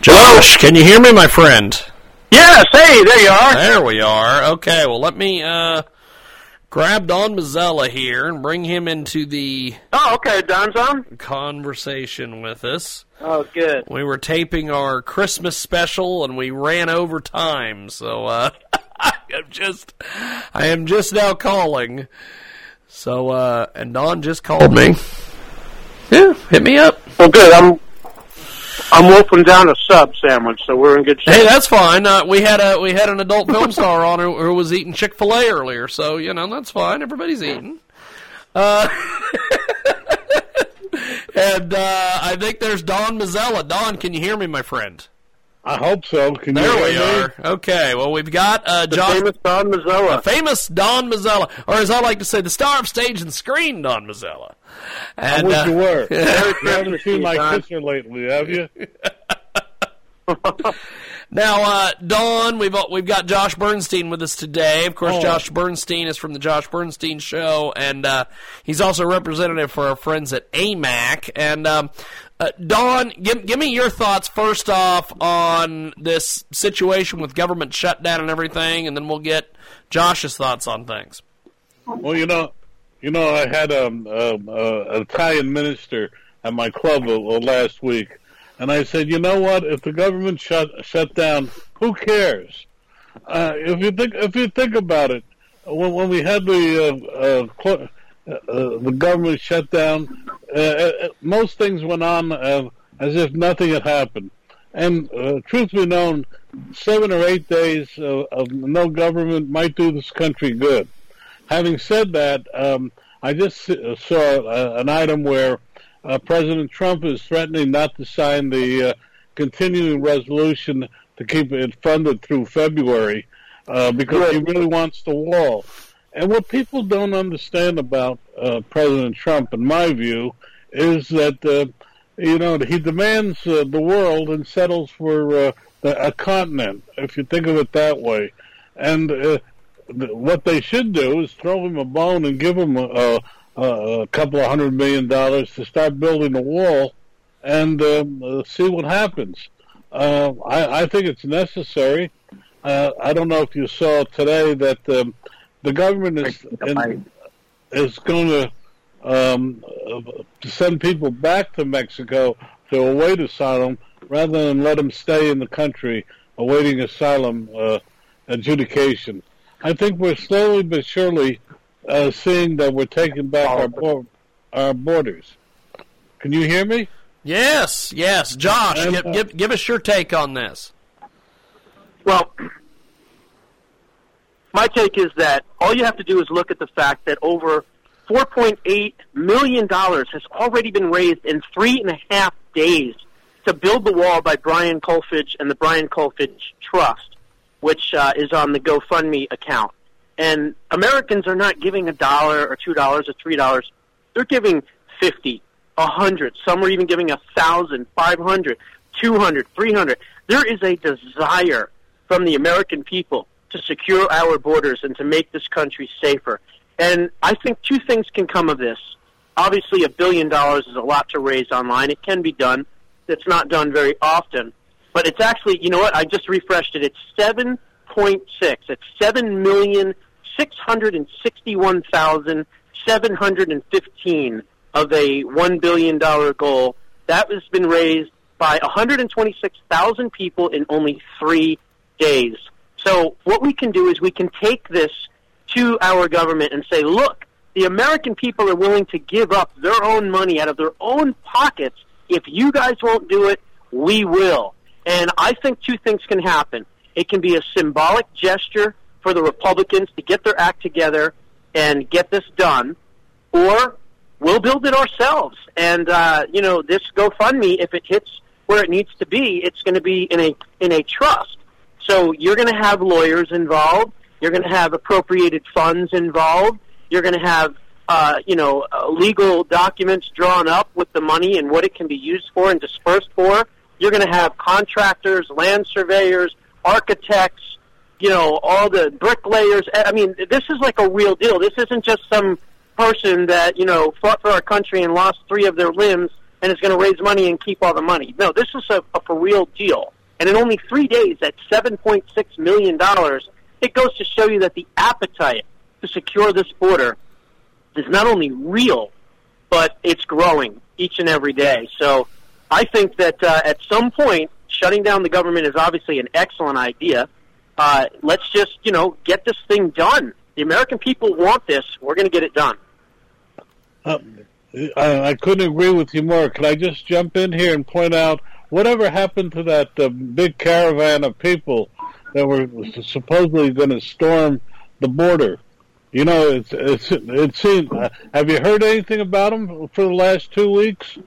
Josh, can you hear me, my friend? Yes, hey, there you are. There we are. Okay, well, let me uh, grab Don Mazzella here and bring him into the Oh, okay, Don's on. conversation with us. Oh, good. We were taping our Christmas special and we ran over time, so uh, I am just I am just now calling. So uh, and Don just called me. Yeah, hit me up. Well, good. I'm I'm wolfing down a sub sandwich, so we're in good shape. Hey, that's fine. Uh, we had a we had an adult film star on who, who was eating Chick Fil A earlier, so you know that's fine. Everybody's eating. Uh, and uh, I think there's Don Mazzella. Don, can you hear me, my friend? I hope so. Can There you we hear me? are. Okay, well we've got uh, the John, famous Don Mazzella. The famous Don Mazzella, or as I like to say, the star of stage and screen, Don Mazzella. I And wish uh, you were. You haven't seen my Don. kisser lately, have you? Now, uh, Don, we've we've got Josh Bernstein with us today. Of course, Oh. Josh Bernstein is from the Josh Bernstein Show, and uh, he's also a representative for our friends at AMAC. And um, uh, Don, give give me your thoughts first off on this situation with government shutdown and everything, and then we'll get Josh's thoughts on things. Well, you know, you know, I had um, um, uh, an Italian minister at my club uh, last week, and I said, you know what? If the government shut shut down, who cares? Uh, if you think if you think about it, when when we had the uh, uh, uh, uh, the government shut down, uh, uh, most things went on uh, as if nothing had happened. And uh, truth be known, seven or eight days of, of no government might do this country good. Having said that, um, I just uh, saw uh, an item where uh, President Trump is threatening not to sign the uh, continuing resolution to keep it funded through February uh, because he really wants the wall. And what people don't understand about uh, President Trump, in my view, is that uh, you know he demands uh, the world and settles for uh, the, a continent. If you think of it that way, and uh, th- what they should do is throw him a bone and give him a, a, a couple of hundred million dollars to start building a wall and um, uh, see what happens. I, I think it's necessary. I don't know if you saw today that um, the government is in, is going to um, uh, send people back to Mexico to await asylum rather than let them stay in the country awaiting asylum uh, adjudication. I think we're slowly but surely uh, seeing that we're taking back our bo- our borders. Can you hear me? Yes, yes, Josh, And, give, uh, give give us your take on this. Well, my take is that all you have to do is look at the fact that over $4.8 million has already been raised in three and a half days to build the wall by Brian Kolfage and the Brian Kolfage Trust, which uh, is on the GoFundMe account. And Americans are not giving a dollar or two dollars or three dollars. They're giving fifty, a hundred. Some are even giving a thousand, five hundred, two hundred, three hundred. There is a desire from the American people to secure our borders and to make this country safer. And I think two things can come of this. Obviously, a billion dollars is a lot to raise online. It can be done. It's not done very often. But it's actually, you know what? I just refreshed it. It's 7.6. It's seven million six hundred and sixty-one thousand seven hundred and fifteen of a one billion dollar goal. That has been raised by 126,000 people in only three days. So what we can do is we can take this to our government and say, look, the American people are willing to give up their own money out of their own pockets. If you guys won't do it, we will. And I think two things can happen. It can be a symbolic gesture for the Republicans to get their act together and get this done, or we'll build it ourselves. And uh, you know, this GoFundMe, if it hits where it needs to be, it's going to be in a in a trust. So you're going to have lawyers involved. You're going to have appropriated funds involved. You're going to have uh, you know uh, legal documents drawn up with the money and what it can be used for and dispersed for. You're going to have contractors, land surveyors, architects, you know, all the bricklayers. I mean, this is like a real deal. This isn't just some person that you know fought for our country and lost three of their limbs and is going to raise money and keep all the money. No, this is a, a for real deal. And in only three days, at seven point six million dollars, it goes to show you that the appetite to secure this border is not only real, but it's growing each and every day. So I think that uh, at some point, shutting down the government is obviously an excellent idea. Uh, let's just, you know, get this thing done. The American people want this. We're going to get it done. Uh, I, I couldn't agree with you more. Can I just jump in here and point out whatever happened to that uh, big caravan of people that were supposedly going to storm the border? You know, it's it's it seems. Uh, have you heard anything about them for the last two weeks?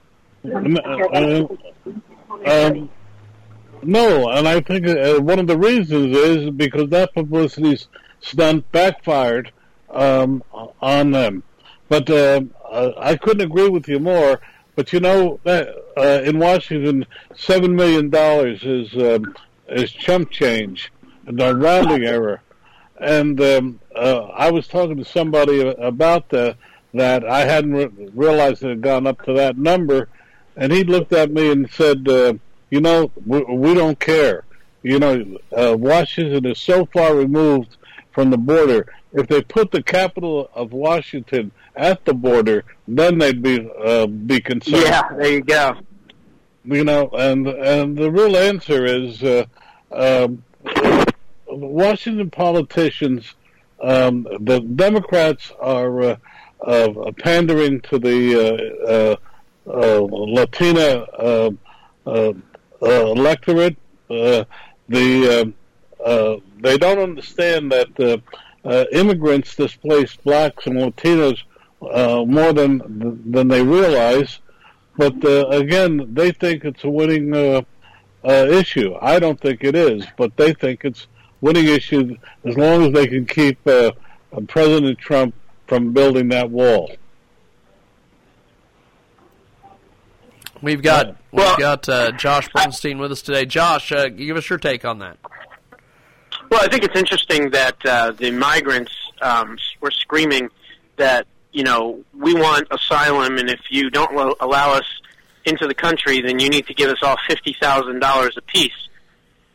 Uh, um, no, and I think uh, one of the reasons is because that publicity stunt backfired um, on them. But uh, I couldn't agree with you more. But you know, that, uh, in Washington, seven million dollars is um, is chump change, a rounding error. And um, uh, I was talking to somebody about the, that. I hadn't re- realized it had gone up to that number, and he looked at me and said, uh, "You know, we, we don't care. You know, uh, Washington is so far removed from the border. If they put the capital of Washington at the border, then they'd be uh, be concerned." Yeah, there you go. You know, and and the real answer is. Uh, um, Washington politicians, um, the Democrats are uh, uh, pandering to the uh, uh, uh Latina uh, electorate. the they don't understand that immigrants displace blacks and Latinos more than than they realize. But again, they think it's a winning issue. I don't think it is, but they think it's winning issue as long as they can keep uh, President Trump from building that wall. We've got we've got uh, Josh Bernstein with us today. Josh, uh, give us your take on that. Well, I think it's interesting that uh, the migrants um, were screaming that you know we want asylum, and if you don't lo- allow us into the country, then you need to give us all fifty thousand dollars apiece.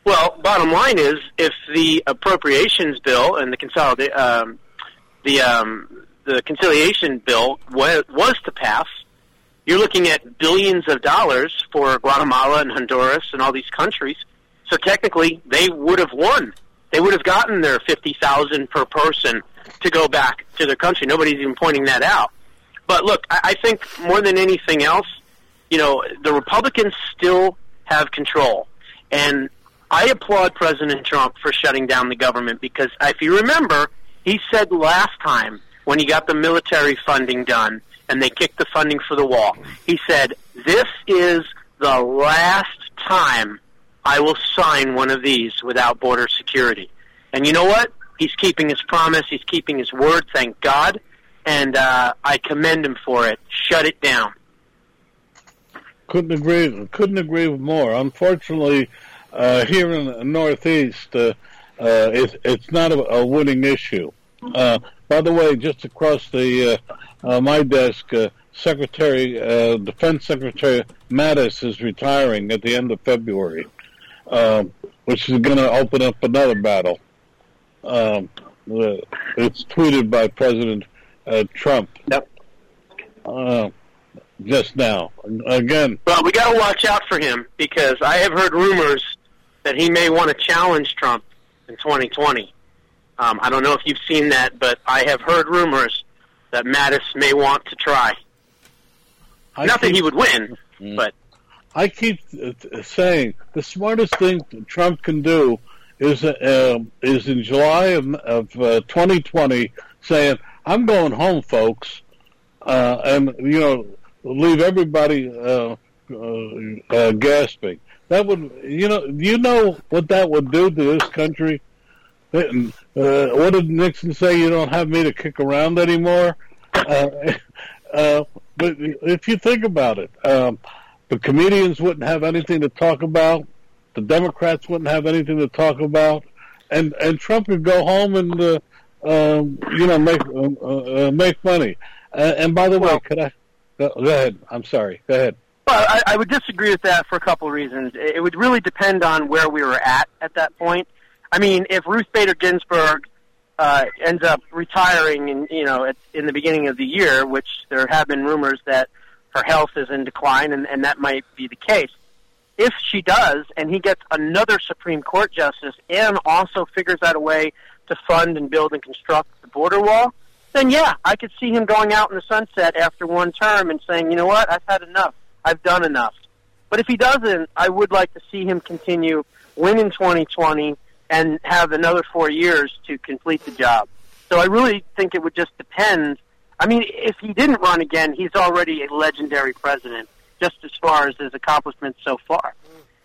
Well, bottom line is, if the appropriations bill and the consolidate um, the um, the conciliation bill was, was to pass, you're looking at billions of dollars for Guatemala and Honduras and all these countries. So technically, they would have won. They would have gotten their fifty thousand per person to go back to their country. Nobody's even pointing that out. But look, I, I think more than anything else, you know, the Republicans still have control, and I applaud President Trump for shutting down the government because if you remember, he said last time when he got the military funding done and they kicked the funding for the wall, he said, This is the last time I will sign one of these without border security. And you know what? He's keeping his promise. He's keeping his word. Thank God. And uh, I commend him for it. Shut it down. Couldn't agree. Couldn't agree more. Unfortunately, uh, here in the Northeast, uh, uh, it, it's not a, a winning issue. Uh, by the way, just across the uh, my desk, Secretary Defense Secretary Mattis is retiring at the end of February, um, which is going to open up another battle. Um, it's tweeted by President uh, Trump. Yep. Uh, just now. Again. Well, we got to watch out for him because I have heard rumors that he may want to challenge Trump in 2020. Um, I don't know if you've seen that, but I have heard rumors that Mattis may want to try. I Not that he would win, Mm. but I keep saying the smartest thing Trump can do is uh, is in July of, of uh, 2020 saying, "I'm going home, folks," uh, and you know leave everybody uh, uh, uh, gasping. That would you know you know what that would do to this country. What did Nixon say? You don't have me to kick around anymore. But if you think about it, um, the comedians wouldn't have anything to talk about. The Democrats wouldn't have anything to talk about, and and Trump could go home and uh, um, you know make uh, uh, make money. Uh, and by the Well- way, could I go, go ahead? I'm sorry. Go ahead. Well, I, I would disagree with that for a couple of reasons. It it would really depend on where we were at at that point. I mean, if Ruth Bader Ginsburg uh, ends up retiring, in you know, at, in the beginning of the year, which there have been rumors that her health is in decline, and, and that might be the case. If she does, and he gets another Supreme Court justice, and also figures out a way to fund and build and construct the border wall, then yeah, I could see him going out in the sunset after one term and saying, you know what, I've had enough. I've done enough. But if he doesn't, I would like to see him continue win in 2020 and have another four years to complete the job. So I really think it would just depend. I mean, if he didn't run again, he's already a legendary president, just as far as his accomplishments so far.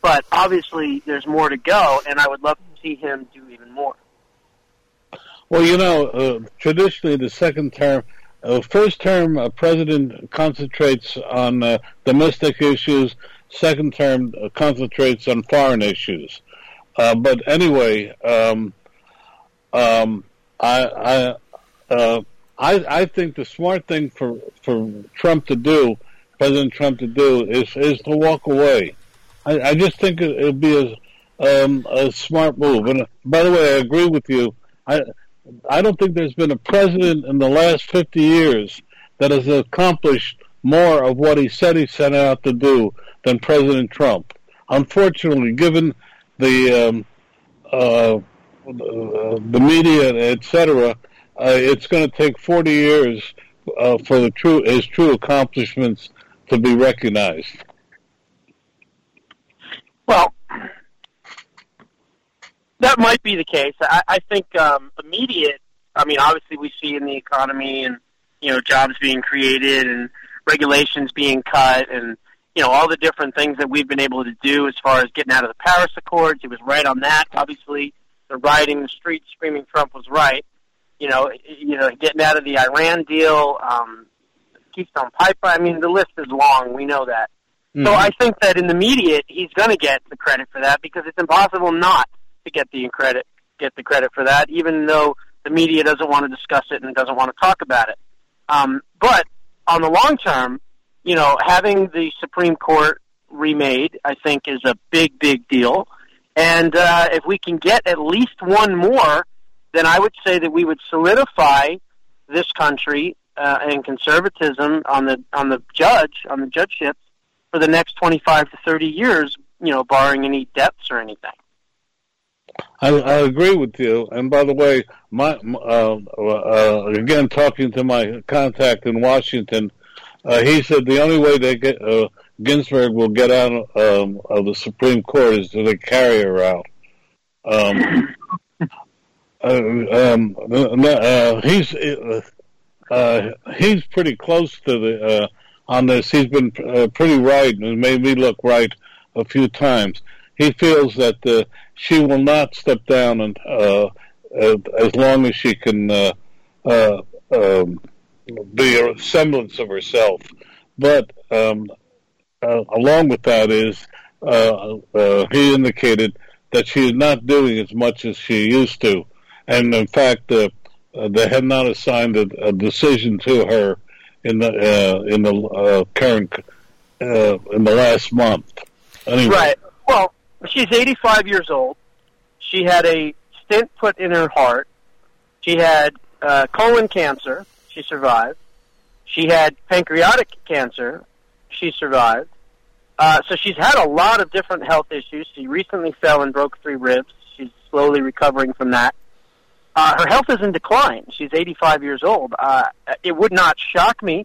But obviously, there's more to go, and I would love to see him do even more. Well, you know, uh, traditionally the second term, uh, first term, a president concentrates on uh, domestic issues. Second term uh, concentrates on foreign issues. Uh, but anyway, um, um, I I, uh, I I think the smart thing for for Trump to do, President Trump to do, is is to walk away. I, I just think it would be a um, a smart move. And uh, by the way, I agree with you. I I don't think there's been a president in the last 50 years that has accomplished more of what he said he set out to do than President Trump. Unfortunately, given the um, uh, the media, etc., uh, it's going to take 40 years uh, for the true his true accomplishments to be recognized. Well, that might be the case. I, I think um, immediate. I mean, obviously, we see in the economy and you know jobs being created and regulations being cut and you know all the different things that we've been able to do as far as getting out of the Paris Accords. He was right on that. Obviously, the rioting the streets screaming Trump was right. You know, you know, getting out of the Iran deal, um, Keystone Pipeline. I mean, the list is long. We know that. So I think that in the immediate, he's going to get the credit for that because it's impossible not to get the credit get the credit for that, even though the media doesn't want to discuss it and doesn't want to talk about it. Um, but on the long term, you know, having the Supreme Court remade, I think, is a big, big deal. And uh, if we can get at least one more, then I would say that we would solidify this country uh, and conservatism on the on the judge on the judgeships for the next 25 to 30 years, you know, barring any deaths or anything. I, I agree with you. And by the way, my uh, uh, again talking to my contact in Washington, uh, he said the only way they get uh, Ginsburg will get out um, of the Supreme Court is to carry her out. Um, um, uh, he's uh, uh, he's pretty close to the on this. He's been pretty right and made me look right a few times. He feels that she will not step down and as long as she can um, be a semblance of herself. But um, uh, along with that is uh, uh, he indicated that she is not doing as much as she used to, and in fact, uh, uh, they had not assigned a, a decision to her in the uh, in the uh, current in the last month. Anyway, Right. Well, she's 85 years old. She had a stent put in her heart. She had uh, colon cancer. She survived. She had pancreatic cancer. She survived. Uh, so she's had a lot of different health issues. She recently fell and broke three ribs. She's slowly recovering from that. Uh, her health is in decline. She's 85 years old. Uh, it would not shock me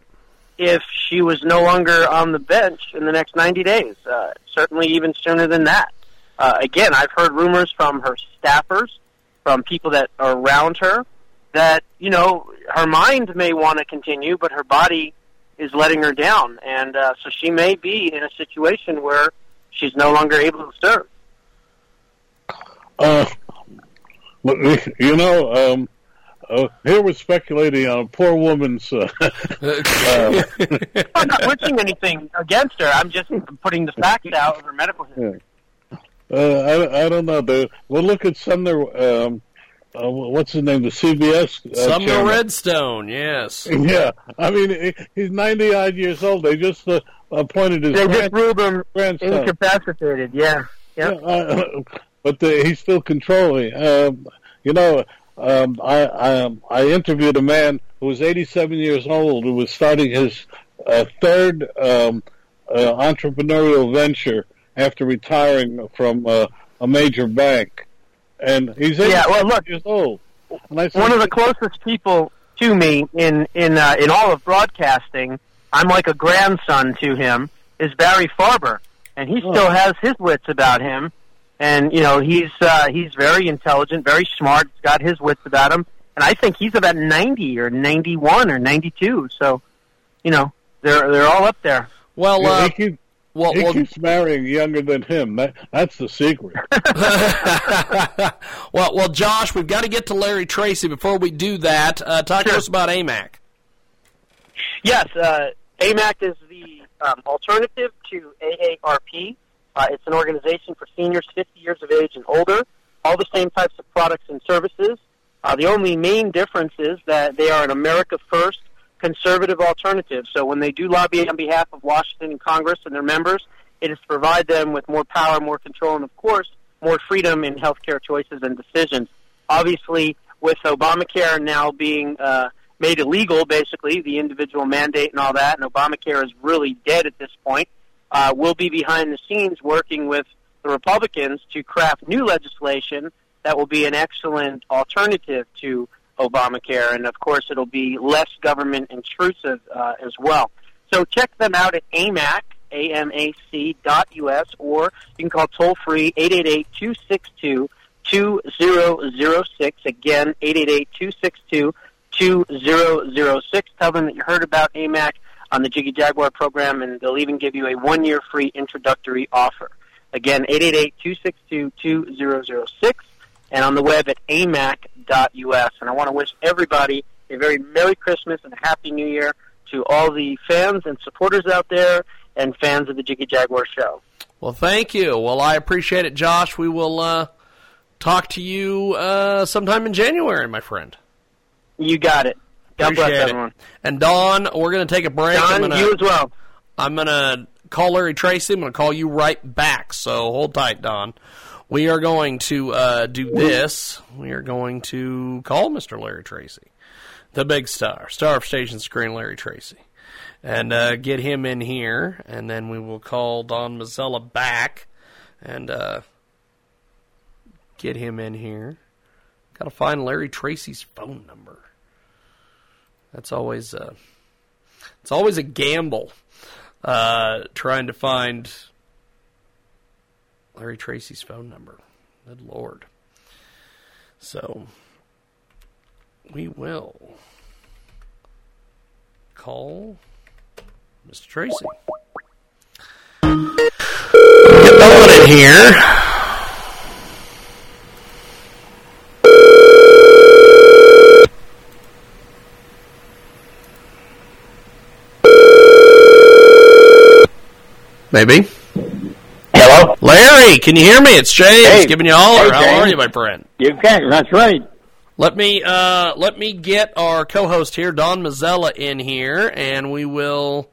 if she was no longer on the bench in the next 90 days. Uh, certainly even sooner than that. Uh, again, I've heard rumors from her staffers, from people that are around her, that, you know, her mind may want to continue, but her body is letting her down, and uh, so she may be in a situation where she's no longer able to serve. Uh, you know, um, uh, here we're speculating on a poor woman's. Uh, uh, I'm not wishing anything against her. I'm just putting the facts out of her medical history. uh, I, I don't know. The, we'll look at Sumner. Um, uh, what's his name? The CBS. Uh, Sumner chairman. Redstone, yes. Yeah, I mean he, he's ninety odd years old. They just uh, appointed his They just grand- ruled him grandson. incapacitated. Yeah. Yeah, Yep. uh, but uh, he's still controlling. Um, you know, um, I, I I interviewed a man who was 87 years old who was starting his uh, third um, uh, entrepreneurial venture after retiring from uh, a major bank, and he's 87 Yeah, well, look- years old. Said, One of the closest people to me in in uh, in all of broadcasting, I'm like a grandson to him. Is Barry Farber, and he still has his wits about him. And you know he's uh, he's very intelligent, very smart. He's got his wits about him, and I think he's about ninety or ninety one or ninety two. So, you know, they're they're all up there. Well, Yeah, uh, he, keep, well, he well, keeps marrying younger than him. That, that's the secret. well, well, Josh, we've got to get to Larry Tracy. Before we do that, uh, talk to us about AMAC. Yes, uh, AMAC is the um, alternative to AARP. Uh, it's an organization for seniors 50 years of age and older. All the same types of products and services. Uh, the only main difference is that they are an America First conservative alternative. So when they do lobby on behalf of Washington and Congress and their members, it is to provide them with more power, more control, and of course, more freedom in healthcare choices and decisions. Obviously, with Obamacare now being uh, made illegal, basically, the individual mandate and all that, and Obamacare is really dead at this point, uh, we'll be behind the scenes working with the Republicans to craft new legislation that will be an excellent alternative to Obamacare, and of course, it'll be less government intrusive uh, as well. So check them out at AMAC, A-M-A-C dot U-S, or you can call toll free 888-262 2006. Again, 888-262 2006. Tell them that you heard about AMAC on the Jiggy Jaguar program, and they'll even give you a one-year free introductory offer. Again, 888-262-2006, and on the web at amac.us. And I want to wish everybody a very Merry Christmas and a Happy New Year to all the fans and supporters out there and fans of the Jiggy Jaguar show. Well, thank you. Well, I appreciate it, Josh. We will uh, talk to you uh, sometime in January, my friend. You got it. God bless Appreciate everyone. it. And Don, we're going to take a break. I'm Don, gonna, you as well. I'm going to call Larry Tracy. I'm going to call you right back. So hold tight, Don. We are going to uh, do this. We are going to call Mr. Larry Tracy, the big star, star of station screen, Larry Tracy, and uh, get him in here. And then we will call Don Mazzella back and uh, get him in here. Got to find Larry Tracy's phone number. That's always uh, it's always a gamble uh, trying to find Larry Tracy's phone number. Good lord. So we will call Mr. Tracy. Get on in here. Maybe. Hello? Larry, can you hear me? It's James Hey. giving you a holler. Hey, How are you, my friend? You can, that's right. Let me uh, let me get our co-host here, Don Mazzella, in here, and we will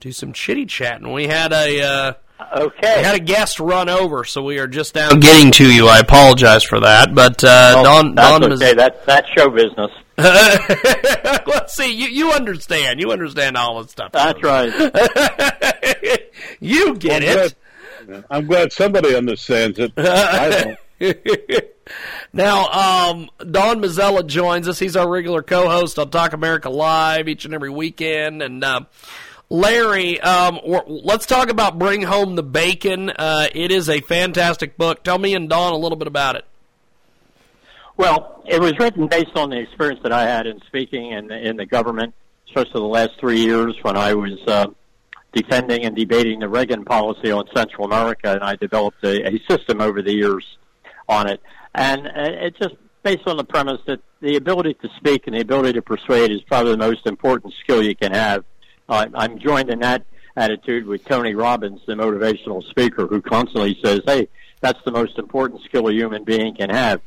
do some chitty chatting. We had a uh, Okay. we had a guest run over, so we are just now getting to you. I apologize for that, but uh, Oh, Don that's Don okay. That, that's show business. Let's see, you you understand, you understand all this stuff. That's right. you get I'm it. glad, I'm glad somebody understands it. I don't. now, um, Don Mazzella joins us. He's our regular co-host on Talk America Live each and every weekend. And uh, Larry, um, let's talk about Bring Home the Bacon. Uh, it is a fantastic book. Tell me and Don a little bit about it. Well, it was written based on the experience that I had in speaking in in the government especially the last three years when I was uh, defending and debating the Reagan policy on Central America, and I developed a, a system over the years on it. And uh, it's just based on the premise that the ability to speak and the ability to persuade is probably the most important skill you can have. Uh, I'm joined in that attitude with Tony Robbins, the motivational speaker, who constantly says, "Hey, that's the most important skill a human being can have."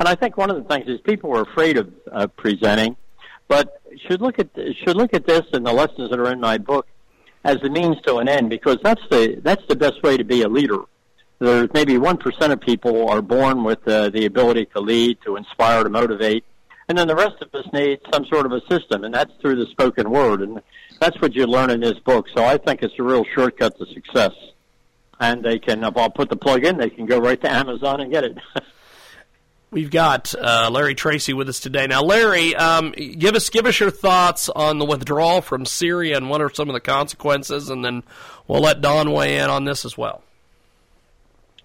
And I think one of the things is people are afraid of uh, presenting, but should look at should look at this and the lessons that are in my book as a means to an end, because that's the that's the best way to be a leader. There's maybe one percent of people are born with uh, the ability to lead, to inspire, to motivate, and then the rest of us need some sort of a system, and that's through the spoken word, and that's what you learn in this book. So I think it's a real shortcut to success. And they can, if I'll put the plug in, they can go right to Amazon and get it. We've got uh, Larry Tracy with us today. Now, Larry, um, give us give us your thoughts on the withdrawal from Syria and what are some of the consequences, and then we'll let Don weigh in on this as well.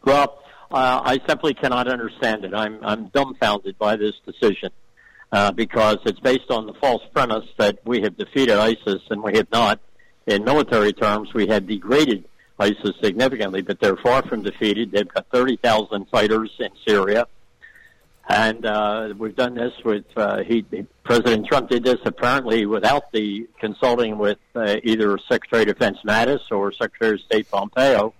Well, uh, I simply cannot understand it. I'm I'm dumbfounded by this decision uh, because it's based on the false premise that we have defeated ISIS, and we have not. In military terms, we have degraded ISIS significantly, but they're far from defeated. They've got 30,000 fighters in Syria. And uh, we've done this with uh, he, President Trump did this apparently without the consulting with uh, either Secretary of Defense Mattis or Secretary of State Pompeo.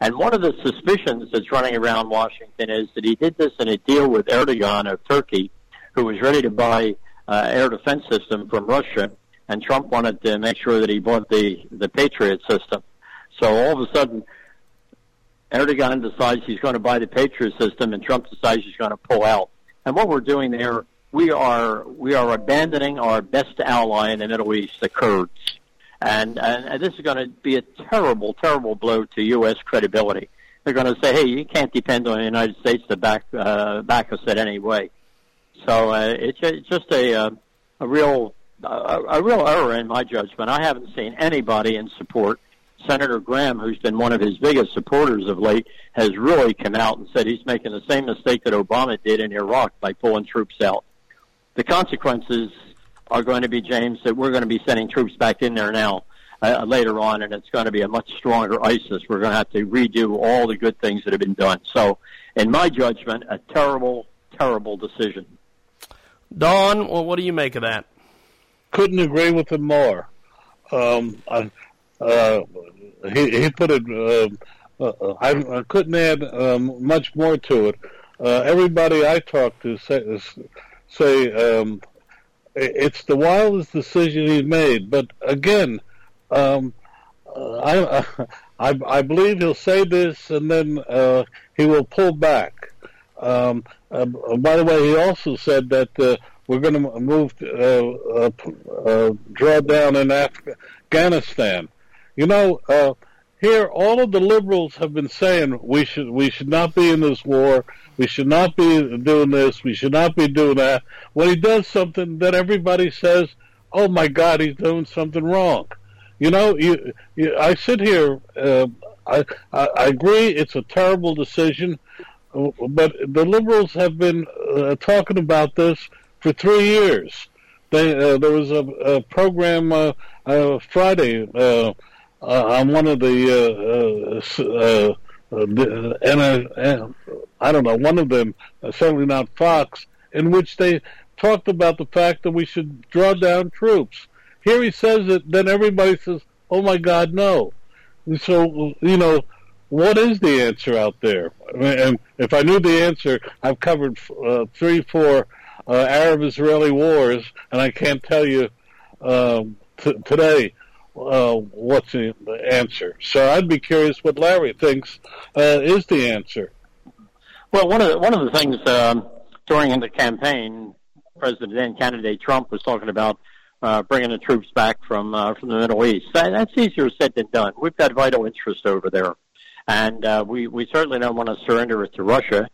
And one of the suspicions that's running around Washington is that he did this in a deal with Erdogan of Turkey, who was ready to buy uh, air defense system from Russia, and Trump wanted to make sure that he bought the the Patriot system. So all of a sudden, Erdogan decides he's going to buy the Patriot system, and Trump decides he's going to pull out. And what we're doing there, we are we are abandoning our best ally in the Middle East, the Kurds, and and, and this is going to be a terrible, terrible blow to U.S. credibility. They're going to say, "Hey, you can't depend on the United States to back uh, back us in any way." So uh, it's, it's just a uh, a real a, a real error in my judgment. I haven't seen anybody in support Senator Graham, who's been one of his biggest supporters of late, has really come out and said he's making the same mistake that Obama did in Iraq by pulling troops out. The consequences are going to be, James, that we're going to be sending troops back in there now uh, later on, and it's going to be a much stronger ISIS. We're going to have to redo all the good things that have been done. So, in my judgment, a terrible, terrible decision. Don, well, what do you make of that? Couldn't agree with him more. Um, I, uh, he, he put it. Uh, uh, I, I couldn't add um, much more to it. Uh, everybody I talk to say, say um, it's the wildest decision he's made. But again, um, I, I I believe he'll say this and then uh, he will pull back. Um, uh, by the way, he also said that uh, we're going to move, uh, uh, uh, draw down in Afghanistan. You know, uh, here all of the liberals have been saying we should we should not be in this war. We should not be doing this. We should not be doing that. When he does something, then everybody says, "Oh my God, he's doing something wrong." You know, you, you I sit here. Uh, I, I I agree it's a terrible decision, but the liberals have been uh, talking about this for three years. They, uh, there was a, a program uh, uh, Friday uh, uh, on one of the uh, uh, uh, and uh, I don't know one of them, uh, certainly not Fox, in which they talked about the fact that we should draw down troops. Here he says it, then everybody says, "Oh my God, no!" And so you know, what is the answer out there? And if I knew the answer, I've covered uh, three, four uh, Arab-Israeli wars, and I can't tell you um, t- today uh, what's the answer. So I'd be curious what Larry thinks uh, is the answer. Well, one of the, one of the things um, during the campaign, President then candidate Trump was talking about uh, bringing the troops back from uh, from the Middle East. That, that's easier said than done. We've got vital interest over there, and uh, we we certainly don't want to surrender it to Russia.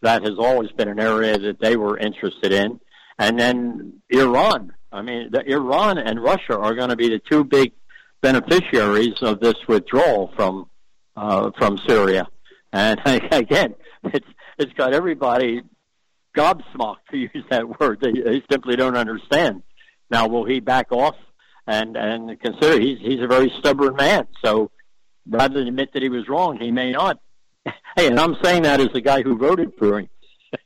That has always been an area that they were interested in, and then Iran. I mean, the, Iran and Russia are going to be the two big beneficiaries of this withdrawal from uh, from Syria. And again, it's it's got everybody gobsmacked to use that word. They, they simply don't understand. Now, will he back off and and consider he's he's a very stubborn man. So rather than admit that he was wrong, he may not. Hey, and I'm saying that as the guy who voted for him,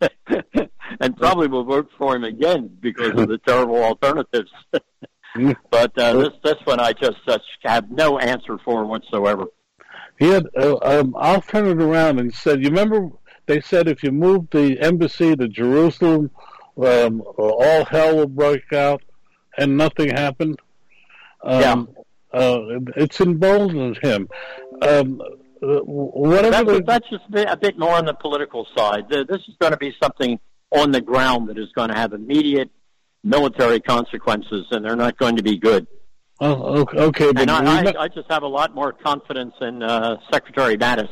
and probably will vote for him again because of the terrible alternatives. but uh, this this one I just such have no answer for whatsoever. He had. Uh, um, I'll turn it around and said, "You remember they said if you moved the embassy to Jerusalem, um, all hell will break out, and nothing happened." Um, Yeah. Uh, it's emboldened him. Um, uh, whatever. That's, that's just a bit, more on the political side. This is going to be something on the ground that is going to have immediate military consequences, and they're not going to be good. oh, okay, And I, I, I just have a lot more confidence in uh, Secretary Mattis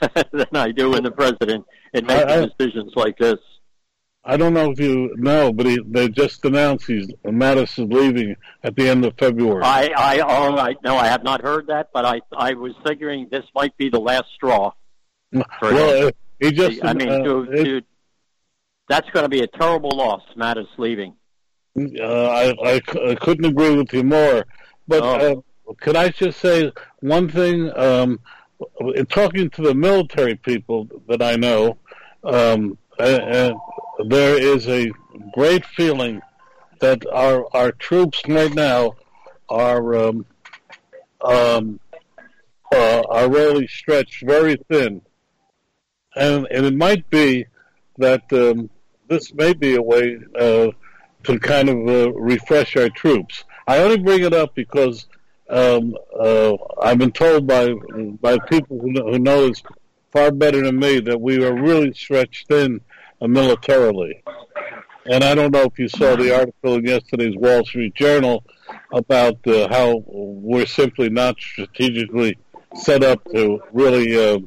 than I do in the president in making I- decisions like this. I don't know if you know, but he, they just announced he's Mattis is leaving at the end of February. I, I, oh, I, no, I have not heard that, but I, I was figuring this might be the last straw. well, uh, he just. I mean, uh, to, to, that's going to be a terrible loss, Mattis leaving. Uh, I, couldn't agree with you more. But Oh. uh, could I just say one thing? Um, in talking to the military people that I know, um, uh, uh, there is a great feeling that our our troops right now are um, um, uh, are really stretched very thin, and and it might be that um, this may be a way uh, to kind of uh, refresh our troops. I only bring it up because um, uh, I've been told by by people who know, who know this far better than me that we are really stretched thin uh, militarily. And I don't know if you saw the article in yesterday's Wall Street Journal about uh, how we're simply not strategically set up to really uh,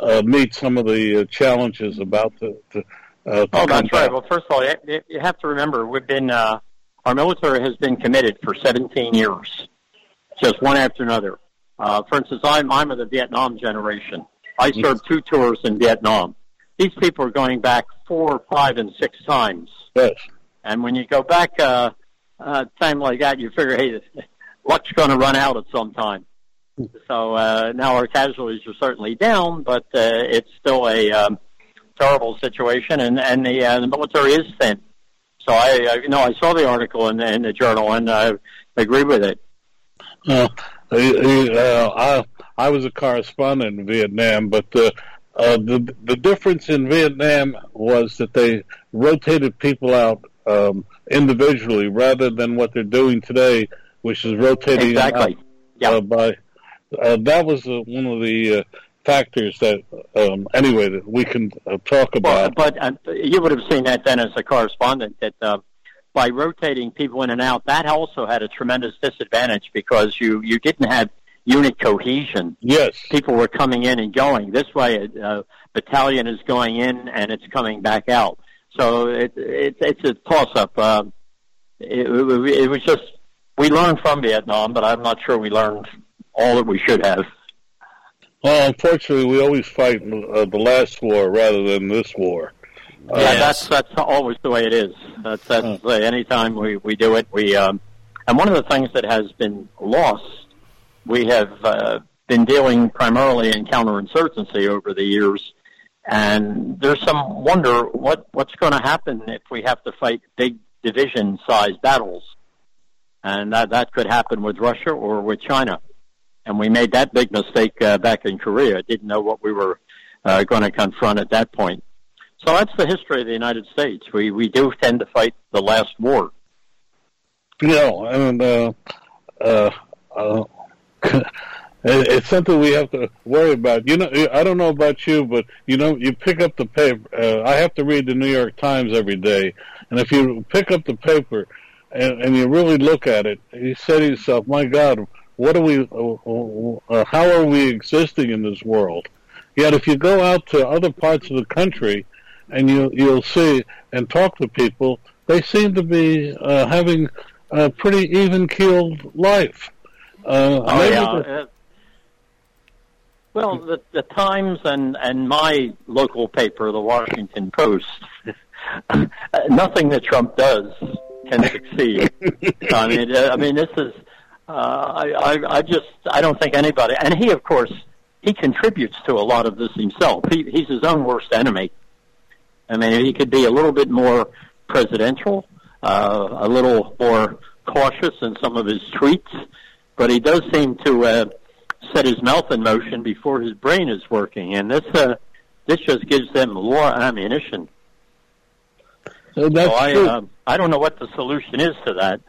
uh, meet some of the challenges about the. the uh, Oh, that's right. Well, first of all, you, you have to remember we've been uh, our military has been committed for 17 years, just one after another. Uh, for instance, I'm I'm of the Vietnam generation. I served two tours in Vietnam. These people are going back four, five, and six times. Yes. And when you go back uh, uh, time like that, you figure, hey, luck's going to run out at some time. So uh, now our casualties are certainly down, but uh, it's still a um, terrible situation, and and the, uh, the military is thin. So I, I, you know, I saw the article in the, in the journal, and I agree with it. Uh, he- he, uh, I, I was a correspondent in Vietnam, but uh, uh, the the difference in Vietnam was that they rotated people out um, individually rather than what they're doing today, which is rotating Exactly. out, Yeah. uh, by uh, that was uh, one of the uh, factors that um, anyway that we can uh, talk Well, about. but uh, you would have seen that then as a correspondent that uh, by rotating people in and out, that also had a tremendous disadvantage because you you didn't have unit cohesion. yes, People were coming in and going. This way, a uh, battalion is going in and it's coming back out. So it, it it's a toss up. Uh, it, it, it was just we learned from Vietnam, but I'm not sure we learned all that we should have. Well, unfortunately, we always fight uh, the last war rather than this war. Uh, Yeah, that's that's always the way it is. That's that's uh, anytime we we do it, we um, and one of the things that has been lost, we have uh, been dealing primarily in counterinsurgency over the years, and there's some wonder what what's going to happen if we have to fight big division-sized battles, and that that could happen with Russia or with China, and we made that big mistake uh, back in Korea. Didn't know what we were uh, going to confront at that point. So that's the history of the United States. We we do tend to fight the last war. Know, and uh, uh, uh, it's something we have to worry about. You know, I don't know about you, but you know, you pick up the paper. Uh, I have to read the New York Times every day, and if you pick up the paper and, and you really look at it, you say to yourself, "My God, what are we? Uh, uh, how are we existing in this world?" Yet, if you go out to other parts of the country and you you'll see and talk to people, they seem to be uh, having a pretty even keeled life. Uh, Oh yeah. Uh, well, the the Times and and my local paper, the Washington Post, nothing that Trump does can succeed. I mean, uh, I mean, this is uh, I, I, I just I don't think anybody, and he of course he contributes to a lot of this himself. He, he's his own worst enemy. I mean, he could be a little bit more presidential, uh, a little more cautious in some of his tweets, but he does seem to uh, set his mouth in motion before his brain is working, and this uh, this just gives them more ammunition. So that's so I, true. uh, I don't know what the solution is to that.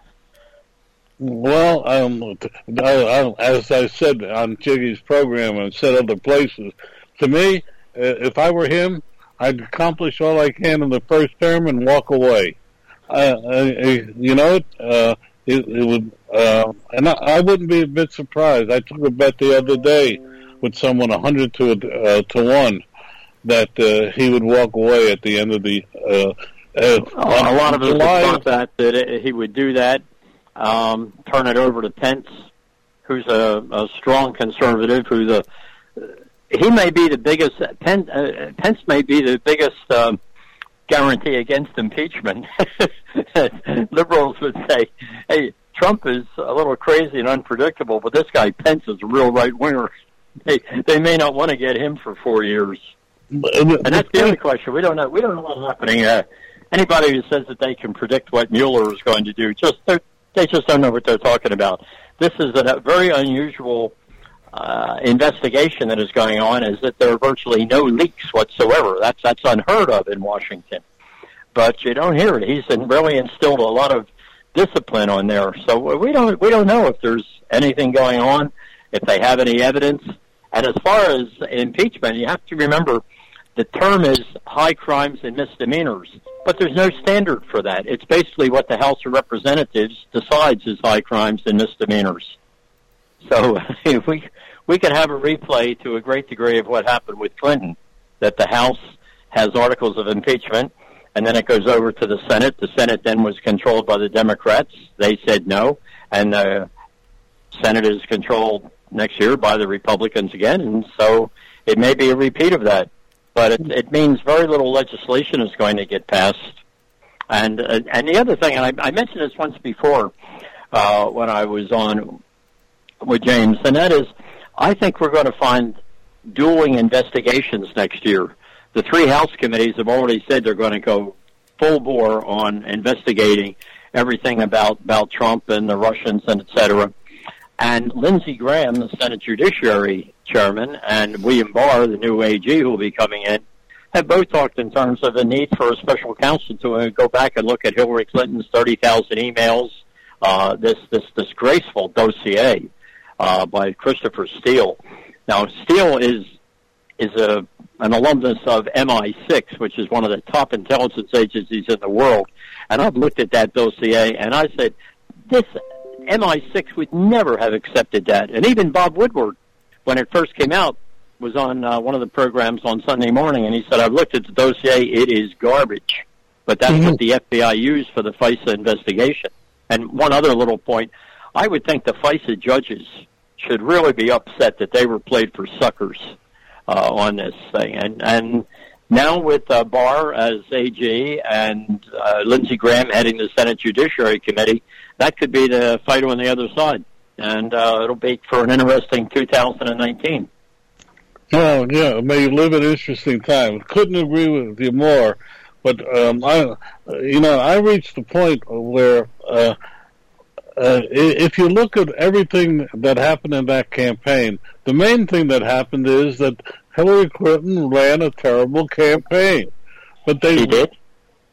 Well, um, I, I, as I said on Jiggy's program and said other places, to me, uh, if I were him, I'd accomplish all I can in the first term and walk away. Uh, I, you know, uh, it, it would, uh, and I, I wouldn't be a bit surprised. I took a bet the other day with someone, a hundred to uh, to one, that uh, he would walk away at the end of the. Uh, uh, a lot of us thought that that he would do that, um, turn it over to Pence, who's a, a strong conservative, Who a he may be the biggest Pence, uh, Pence may be the biggest um, guarantee against impeachment. Liberals would say, "Hey, Trump is a little crazy and unpredictable, but this guy Pence is a real right winger. They they may not want to get him for four years." And that's the other question. We don't know. We don't know what's happening. Uh, anybody who says that they can predict what Mueller is going to do, just they're- they just don't know what they're talking about. This is a very unusual uh, investigation that is going on. Is that there are virtually no leaks whatsoever. That's that's unheard of in Washington. But you don't hear it. He's really instilled a lot of discipline on there. So we don't we don't know if there's anything going on, if they have any evidence. And as far as impeachment, you have to remember the term is high crimes and misdemeanors, but there's no standard for that. It's basically what the House of Representatives decides is high crimes and misdemeanors. So we we could have a replay to a great degree of what happened with Clinton, that the House has articles of impeachment, and then it goes over to the Senate. The Senate then was controlled by the Democrats. They said no, and the Senate is controlled next year by the Republicans again, and so it may be a repeat of that. But it, it means very little legislation is going to get passed. And uh, and the other thing, and I, I mentioned this once before uh, when I was on with James, and that is, I think we're going to find dueling investigations next year. The three House committees have already said they're going to go full bore on investigating everything about about Trump and the Russians and et cetera. And Lindsey Graham, the Senate Judiciary Chairman, and William Barr, the new AG who will be coming in, have both talked in terms of the need for a special counsel to uh, go back and look at Hillary Clinton's 30,000 emails, uh, this, this disgraceful dossier uh, by Christopher Steele. Now, Steele is is a an alumnus of MI6, which is one of the top intelligence agencies in the world. And I've looked at that dossier, and I said, this MI6 would never have accepted that. And even Bob Woodward, when it first came out, was on uh, one of the programs on Sunday morning, and he said, "I've looked at the dossier; it is garbage." But that's what the FBI used for the FISA investigation. And one other little point: I would think the FISA judges should really be upset that they were played for suckers uh, on this thing. And and now with uh, Barr as AG and uh, Lindsey Graham heading the Senate Judiciary Committee, that could be the fight on the other side, and uh, it'll be for an interesting 2019. Well, yeah, may you live an interesting time. Couldn't agree with you more. But um, I, you know, I reached the point where uh, uh, if you look at everything that happened in that campaign, the main thing that happened is that Hillary Clinton ran a terrible campaign. But they He did.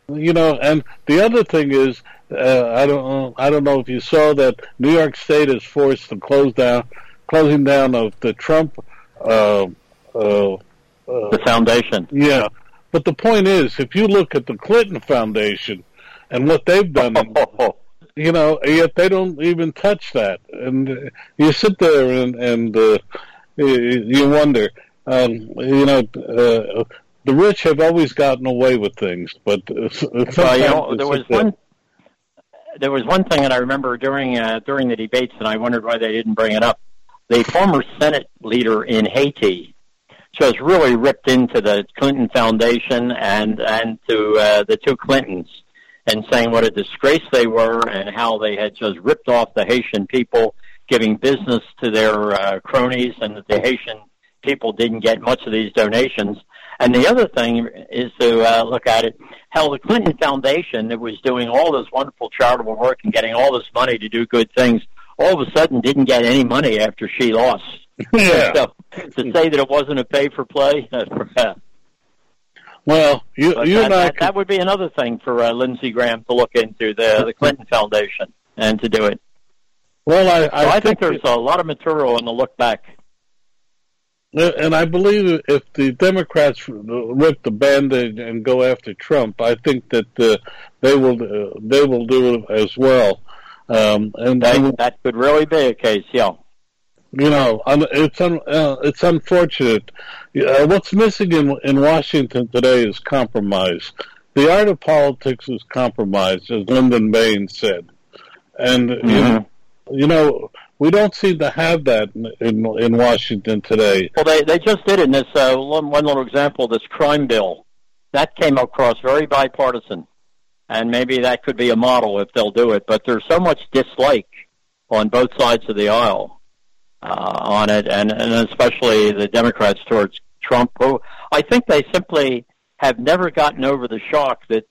you know, and the other thing is, uh, I don't know, I don't know if you saw that New York State is forced to close down, closing down of the Trump, uh, uh, uh, The foundation. yeah. But the point is, if you look at the Clinton Foundation and what they've done, you know, yet they don't even touch that, and uh, you sit there and and uh, you you wonder, um, you know, uh, the rich have always gotten away with things, but uh, Well, you know, there was one. There was one thing that I remember during uh, during the debates, and I wondered why they didn't bring it up. The former Senate leader in Haiti just really ripped into the Clinton Foundation and and to uh, the two Clintons, and saying what a disgrace they were and how they had just ripped off the Haitian people giving business to their uh, cronies, and that the Haitian people didn't get much of these donations. And the other thing is to uh, look at it how the Clinton Foundation that was doing all this wonderful charitable work and getting all this money to do good things, all of a sudden didn't get any money after she lost. Yeah. So to say that it wasn't a pay for play, Well, you you that, and I that, that would be another thing for uh, Lindsey Graham to look into the the Clinton Foundation and to do it. well, I So I, I, think there's a lot of material in the look back. And I believe if the Democrats rip the band-aid and go after Trump, I think that uh, they will uh, they will do it as well. Um, and That, that could really be a case, yeah. you know, it's un- uh, it's unfortunate. Uh, what's missing in in Washington today is compromise. The art of politics is compromise, as Lyndon Baines said, and you, know, you know we don't seem to have that in in, in Washington today. Well, they they just did it in this uh, one, one little example. This crime bill that came across very bipartisan, and maybe that could be a model if they'll do it. But there's so much dislike on both sides of the aisle uh, on it, and and especially the Democrats towards Trump. Who I think they simply have never gotten over the shock that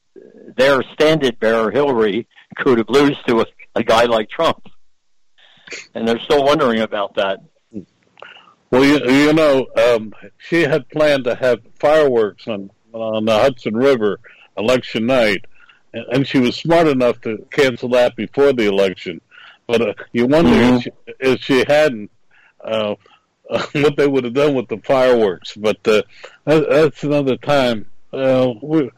their standard bearer Hillary could have lose to a, a guy like Trump, and they're still wondering about that. Well, you, you know, um, she had planned to have fireworks on on the Hudson River election night, and, and she was smart enough to cancel that before the election. But uh, you wonder if, she, if she hadn't, uh, what they would have done with the fireworks. But uh, that, that's another time. Uh, we,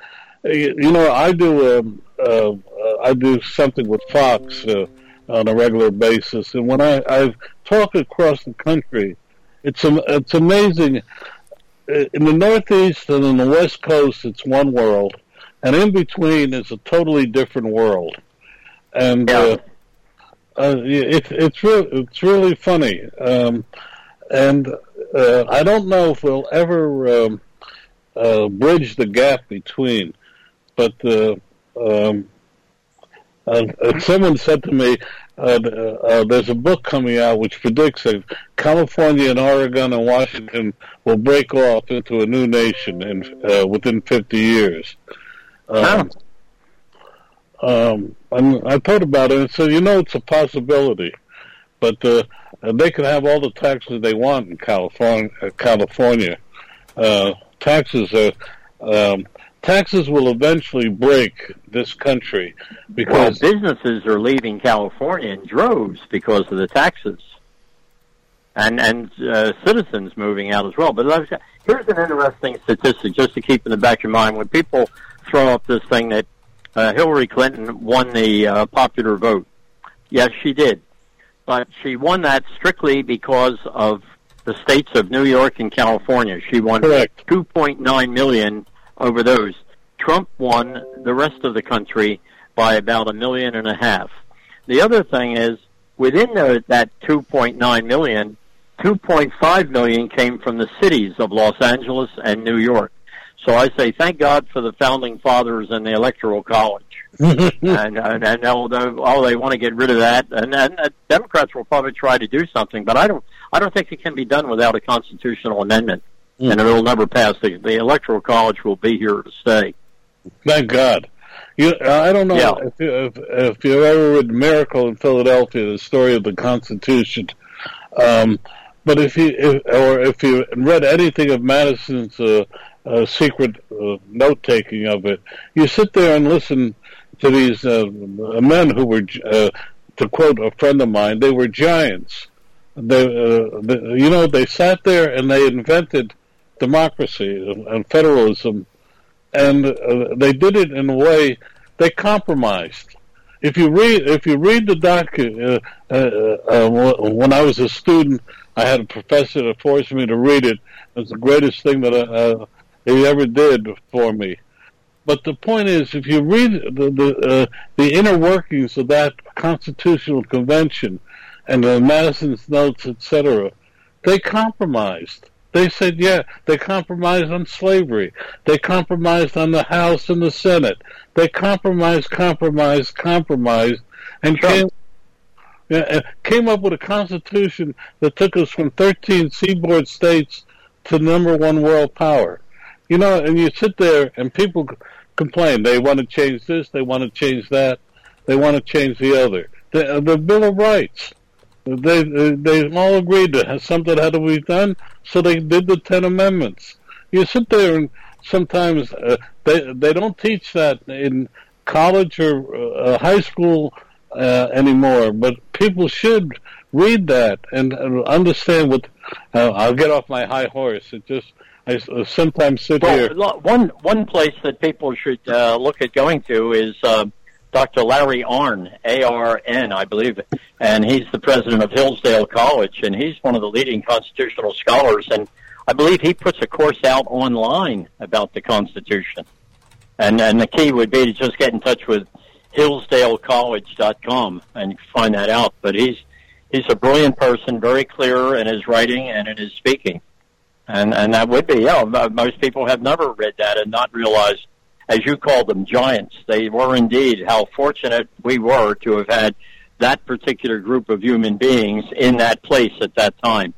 you know, I do um, uh, I do something with Fox uh, on a regular basis, and when I I talk across the country it's it's amazing. In the Northeast and in the West Coast, it's one world, and in between is a totally different world. And uh, uh, it's it's re- it's really funny. Um, and uh, I don't know if we'll ever um, uh, bridge the gap between. But uh, um, uh, uh, someone said to me, uh, uh, there's a book coming out which predicts that California and Oregon and Washington will break off into a new nation in uh, within 50 years. Um, um, and I thought about it and said, you know, it's a possibility, but uh, they can have all the taxes they want in California. California, uh, taxes are. Um, taxes will eventually break this country Well, because businesses are leaving California in droves because of the taxes, and and uh, citizens moving out as well. But said, here's an interesting statistic, just to keep in the back of your mind when people throw up this thing that uh, Hillary Clinton won the uh, popular vote. Yes, she did, but she won that strictly because of the states of New York and California. She won Correct. 2.9 million over those. Trump won the rest of the country by about a million and a half. The other thing is within the, that 2.9 million, 2.5 million came from the cities of Los Angeles and New York. So I say thank God for the founding fathers and the electoral college. and and, and although oh they want to get rid of that, and, and uh, Democrats will probably try to do something, but I don't I don't think it can be done without a constitutional amendment, and it'll never pass. The, the electoral college will be here to stay. Thank God. You, I don't know Yeah. if, you, if, if you ever read Miracle in Philadelphia, the story of the Constitution. Um, but if you, if, or if you read anything of Madison's uh, uh, secret uh, note taking of it, you sit there and listen to these uh, men who were, uh, to quote a friend of mine, they were giants. They, uh, the, you know, they sat there and they invented democracy and, and federalism and uh, they did it in a way they compromised. If you read, if you read the doc, uh, uh, uh, when I was a student, I had a professor that forced me to read it. It was the greatest thing that he ever did for me. But the point is, if you read the the, uh, the inner workings of that constitutional convention and uh, Madison's notes, etc., they compromised. They said, yeah, they compromised on slavery. They compromised on the House and the Senate. They compromised, compromised, compromised, and came, uh, came up with a constitution that took us from 13 seaboard states to number one world power. You know, and you sit there and people complain. They want to change this, they want to change that, they want to change the other. The, the Bill of Rights. They they all agreed that something had to be done, so they did the Ten Amendments. You sit there and sometimes uh, they they don't teach that in college or uh, high school uh, anymore, but people should read that and uh, understand what. Uh, I'll get off my high horse. It just I uh, sometimes sit well, here. One one place that people should uh, look at going to is uh, Dr. Larry Arnn, A R N, I believe, and he's the president of Hillsdale College, and he's one of the leading constitutional scholars, and I believe he puts a course out online about the Constitution, and and the key would be to just get in touch with hillsdalecollege.com and find that out. But he's he's a brilliant person, very clear in his writing and in his speaking, and and that would be yeah. Most people have never read that and not realized as you called them, giants. They were indeed. How fortunate we were to have had that particular group of human beings in that place at that time.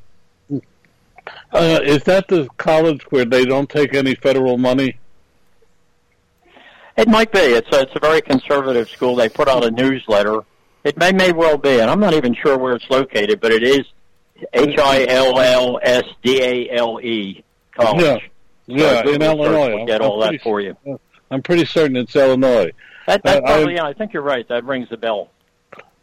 Uh, is that the college where they don't take any federal money? It might be. It's a, it's a very conservative school. They put out a newsletter. It may may well be, and I'm not even sure where it's located, but it is H I L L S D A L E college. Yeah, so yeah, in Illinois. Will get all that for you. I'm pretty certain it's Illinois. That, that uh, probably, I, yeah, I think you're right. That rings a bell.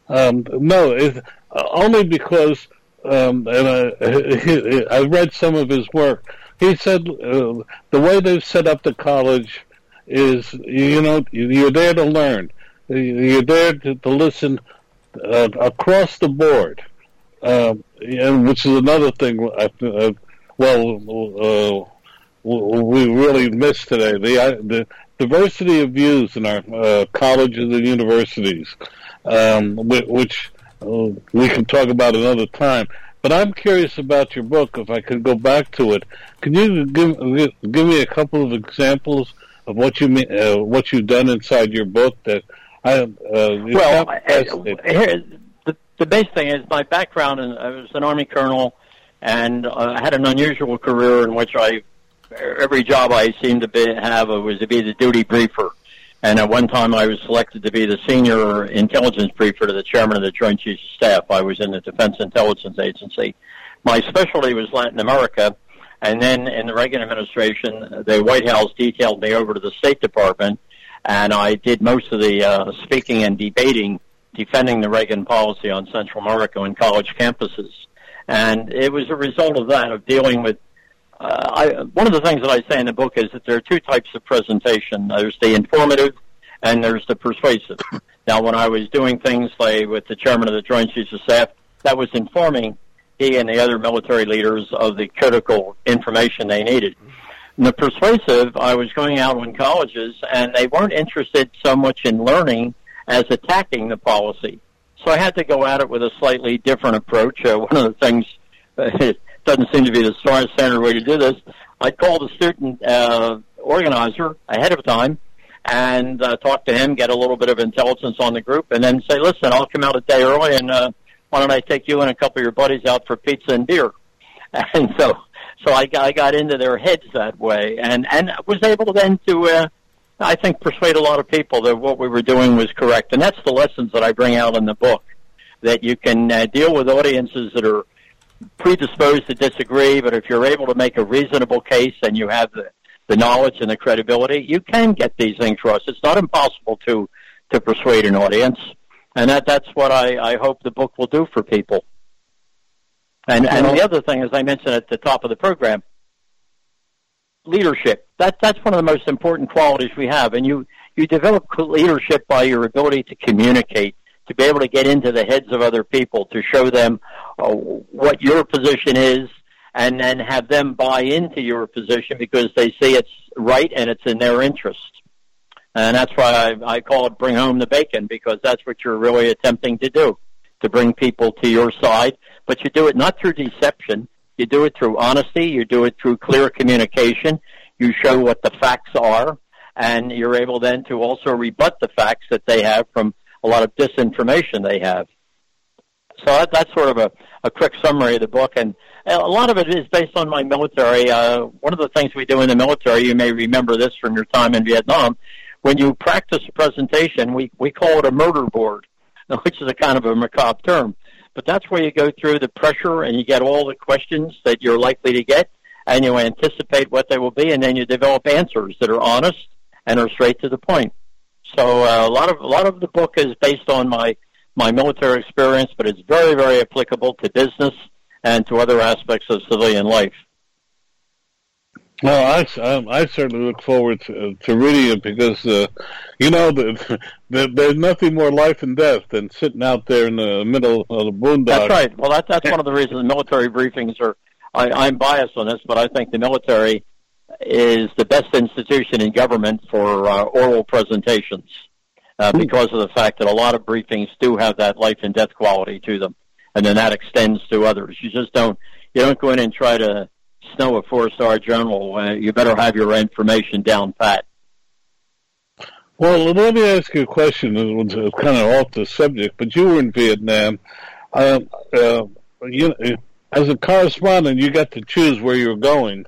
Um, no, it's, uh, only because, um, and I, I read some of his work. He said uh, the way they've set up the college is, you know, you're there to learn. You're there to, to listen uh, across the board, um, and which is another thing. I, uh, well, uh, we really missed today. The, the diversity of views in our uh, colleges and universities, um, which uh, we can talk about another time. But I'm curious about your book. If I could go back to it, can you give give me a couple of examples of what you mean, uh, what you've done inside your book that I uh, well, here, the the base thing is my background. And I was an army colonel, and uh, I had an unusual career in which I every job I seemed to be, have was to be the duty briefer. And at one time, I was selected to be the senior intelligence briefer to the chairman of the Joint Chiefs of Staff. I was in the Defense Intelligence Agency. My specialty was Latin America, and then in the Reagan administration, the White House detailed me over to the State Department, and I did most of the uh, speaking and debating, defending the Reagan policy on Central America and college campuses. And it was a result of that, of dealing with uh, I, one of the things that I say in the book is that there are two types of presentation. There's the informative and there's the persuasive. Now, when I was doing things like with the chairman of the Joint Chiefs of Staff, that was informing he and the other military leaders of the critical information they needed. In the persuasive, I was going out in colleges, and they weren't interested so much in learning as attacking the policy. So I had to go at it with a slightly different approach. Uh, one of the things doesn't seem to be the standard way to do this. I'd call the student uh, organizer ahead of time and uh, talk to him, get a little bit of intelligence on the group, and then say, "Listen, I'll come out a day early, and uh, why don't I take you and a couple of your buddies out for pizza and beer?" And so, so I, I got into their heads that way, and and was able then to, uh, I think, persuade a lot of people that what we were doing was correct, and that's the lessons that I bring out in the book. That you can uh, deal with audiences that are predisposed to disagree, but if you're able to make a reasonable case and you have the, the knowledge and the credibility, you can get these things across. It's not impossible to to persuade an audience, and that that's what I, I hope the book will do for people. And and the other thing, as I mentioned at the top of the program, leadership. That that's one of the most important qualities we have, and you you develop leadership by your ability to communicate to be able to get into the heads of other people, to show them uh, what your position is, and then have them buy into your position because they see it's right and it's in their interest. And that's why I, I call it bring home the bacon because that's what you're really attempting to do, to bring people to your side. But you do it not through deception. You do it through honesty. You do it through clear communication. You show what the facts are and you're able then to also rebut the facts that they have from a lot of disinformation they have. So that, that's sort of a, a quick summary of the book, and a lot of it is based on my military. Uh, one of the things we do in the military, you may remember this from your time in Vietnam, when you practice a presentation, we, we call it a murder board, which is a kind of a macabre term. But that's where you go through the pressure and you get all the questions that you're likely to get, and you anticipate what they will be, and then you develop answers that are honest and are straight to the point. So uh, a lot of a lot of the book is based on my my military experience, but it's very very applicable to business and to other aspects of civilian life. Well, I, I, I certainly look forward to, to reading it because, uh, you know, the, the, there's nothing more life and death than sitting out there in the middle of the boondocks. That's right. Well, that, that's one of the reasons the military briefings are. I, I'm biased on this, but I think the military is the best institution in government for uh, oral presentations uh, because of the fact that a lot of briefings do have that life and death quality to them, and then that extends to others. You just don't you don't go in and try to snow a four star general. Uh, you better have your information down pat. Well, let me ask you a question. It's kind of off the subject, but you were in Vietnam. Uh, uh, you, as a correspondent, you got to choose where you were going,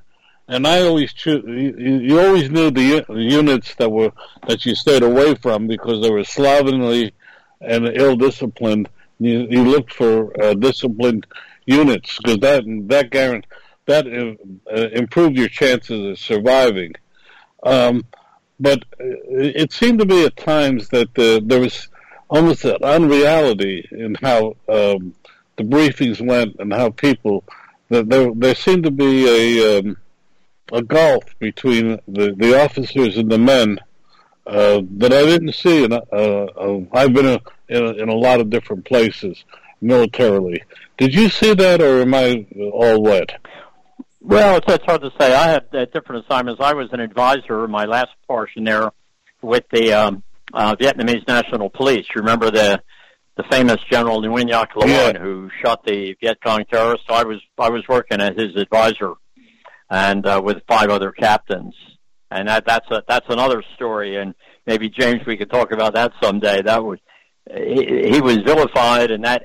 and I always choose. You, you always knew the units that were that you stayed away from because they were slovenly and ill-disciplined. You, you looked for uh, disciplined units because that that guarantee that uh, improved your chances of surviving. Um, but it seemed to me at times that uh, there was almost an unreality in how um, the briefings went and how people there there seemed to be a um, a gulf between the, the officers and the men uh, that I didn't see. And uh, uh, I've been a, in, a, in a lot of different places militarily. Did you see that, or am I all wet? Well, it's, it's hard to say. I had uh, different assignments. I was an advisor in my last portion there with the um, uh, Vietnamese National Police. You remember the the famous General Nguyen Ngoc Loan Yeah. who shot the Viet Cong terrorists? So I was I was working as his advisor, and uh, with five other captains. And that that's a that's another story. And maybe James, we could talk about that someday. That was he, he was vilified, and that